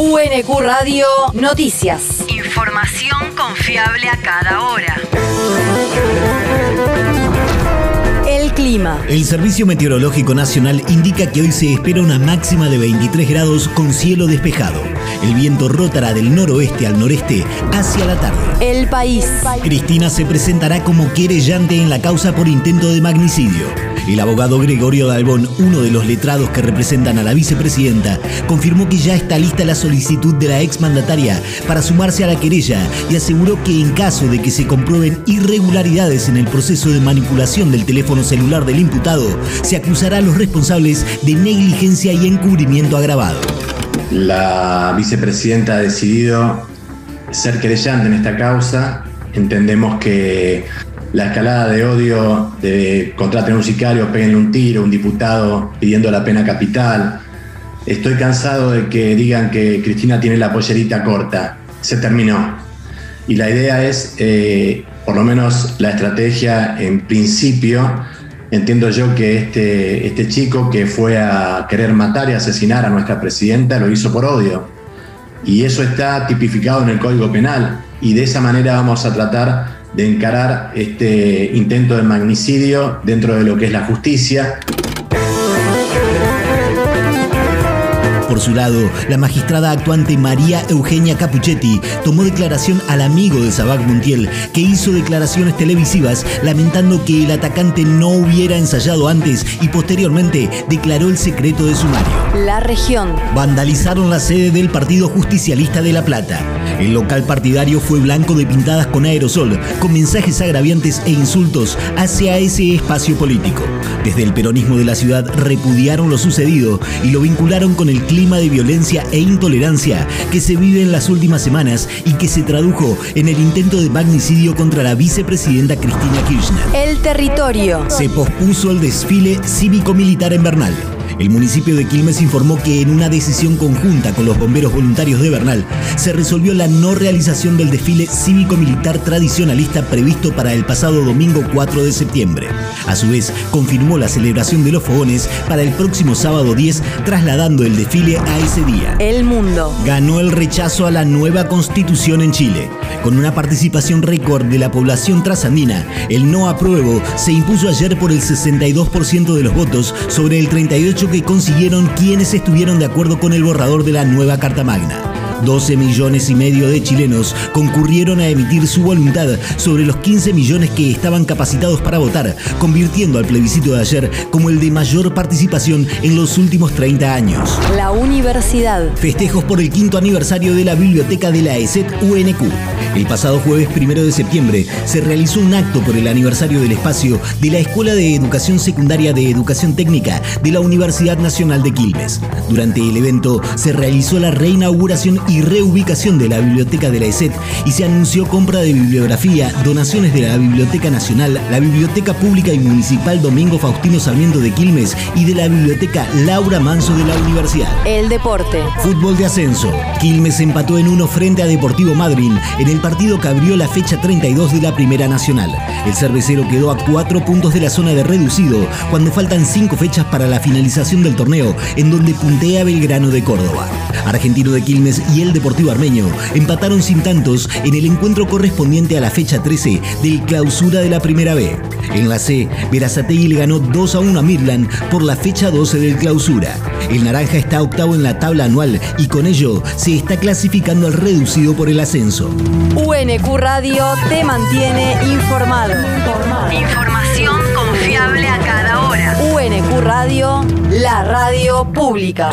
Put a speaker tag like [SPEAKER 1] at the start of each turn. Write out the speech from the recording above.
[SPEAKER 1] UNQ Radio Noticias.
[SPEAKER 2] Información confiable a cada hora.
[SPEAKER 1] El clima.
[SPEAKER 3] El Servicio Meteorológico Nacional indica que hoy se espera una máxima de 23 grados con cielo despejado. El viento rotará del noroeste al noreste hacia la tarde.
[SPEAKER 1] El país.
[SPEAKER 3] Cristina se presentará como querellante en la causa por intento de magnicidio. El abogado Gregorio Dalbón, uno de los letrados que representan a la vicepresidenta, confirmó que ya está lista la solicitud de la exmandataria para sumarse a la querella y aseguró que en caso de que se comprueben irregularidades en el proceso de manipulación del teléfono celular del imputado, se acusará a los responsables de negligencia y encubrimiento agravado.
[SPEAKER 4] La vicepresidenta ha decidido ser querellante en esta causa. Entendemos que la escalada de odio de contraten un sicario, peguenle un tiro, un diputado pidiendo la pena capital. Estoy cansado de que digan que Cristina tiene la pollerita corta. Se terminó. Y la idea es, eh, por lo menos la estrategia en principio, entiendo yo que este, este chico que fue a querer matar y asesinar a nuestra presidenta lo hizo por odio. Y eso está tipificado en el Código Penal. Y de esa manera vamos a tratar de encarar este intento de magnicidio dentro de lo que es la justicia.
[SPEAKER 3] Por su lado, la magistrada actuante María Eugenia Capuchetti tomó declaración al amigo de Sabac Montiel, que hizo declaraciones televisivas lamentando que el atacante no hubiera ensayado antes y posteriormente declaró el secreto de sumario.
[SPEAKER 1] La región.
[SPEAKER 3] Vandalizaron la sede del Partido Justicialista de La Plata. El local partidario fue blanco de pintadas con aerosol, con mensajes agraviantes e insultos hacia ese espacio político. Desde el peronismo de la ciudad repudiaron lo sucedido y lo vincularon con el clima de violencia e intolerancia que se vive en las últimas semanas y que se tradujo en el intento de magnicidio contra la vicepresidenta Cristina Kirchner.
[SPEAKER 1] El territorio.
[SPEAKER 3] Se pospuso el desfile cívico-militar en Bernal. El municipio de Quilmes informó que en una decisión conjunta con los bomberos voluntarios de Bernal se resolvió la no realización del desfile cívico-militar tradicionalista previsto para el pasado domingo 4 de septiembre. A su vez, confirmó la celebración de los fogones para el próximo sábado 10, trasladando el desfile a ese día.
[SPEAKER 1] El mundo.
[SPEAKER 3] Ganó el rechazo a la nueva constitución en Chile. Con una participación récord de la población trasandina, el no apruebo se impuso ayer por el 62% de los votos sobre el 38% que consiguieron quienes estuvieron de acuerdo con el borrador de la nueva Carta Magna. 12 millones y medio de chilenos concurrieron a emitir su voluntad sobre los 15 millones que estaban capacitados para votar, convirtiendo al plebiscito de ayer como el de mayor participación en los últimos 30 años.
[SPEAKER 1] La universidad.
[SPEAKER 3] Festejos por el quinto aniversario de la biblioteca de la ESET UNQ. El pasado jueves primero de septiembre se realizó un acto por el aniversario del espacio de la Escuela de Educación Secundaria de Educación Técnica de la Universidad Nacional de Quilmes. Durante el evento se realizó la reinauguración y reubicación de la biblioteca de la ESET y se anunció compra de bibliografía, donaciones de la Biblioteca Nacional, la Biblioteca Pública y Municipal Domingo Faustino Sarmiento de Quilmes y de la Biblioteca Laura Manso de la Universidad.
[SPEAKER 1] El deporte.
[SPEAKER 3] Fútbol de ascenso. Quilmes empató en uno frente a Deportivo Madryn en el partido que abrió la fecha 32 de la Primera Nacional. El cervecero quedó a cuatro puntos de la zona de reducido cuando faltan cinco fechas para la finalización del torneo, en donde puntea Belgrano de Córdoba. Argentino de Quilmes y el Deportivo Armeño empataron sin tantos en el encuentro correspondiente a la fecha 13 del clausura de la Primera B. En la C, Verazategui le ganó 2 a 1 a Midland por la fecha 12 del clausura. El Naranja está octavo en la tabla anual y con ello se está clasificando al reducido por el ascenso.
[SPEAKER 1] UNQ Radio te mantiene informado.
[SPEAKER 2] Información confiable a cada hora.
[SPEAKER 1] UNQ Radio, la radio pública.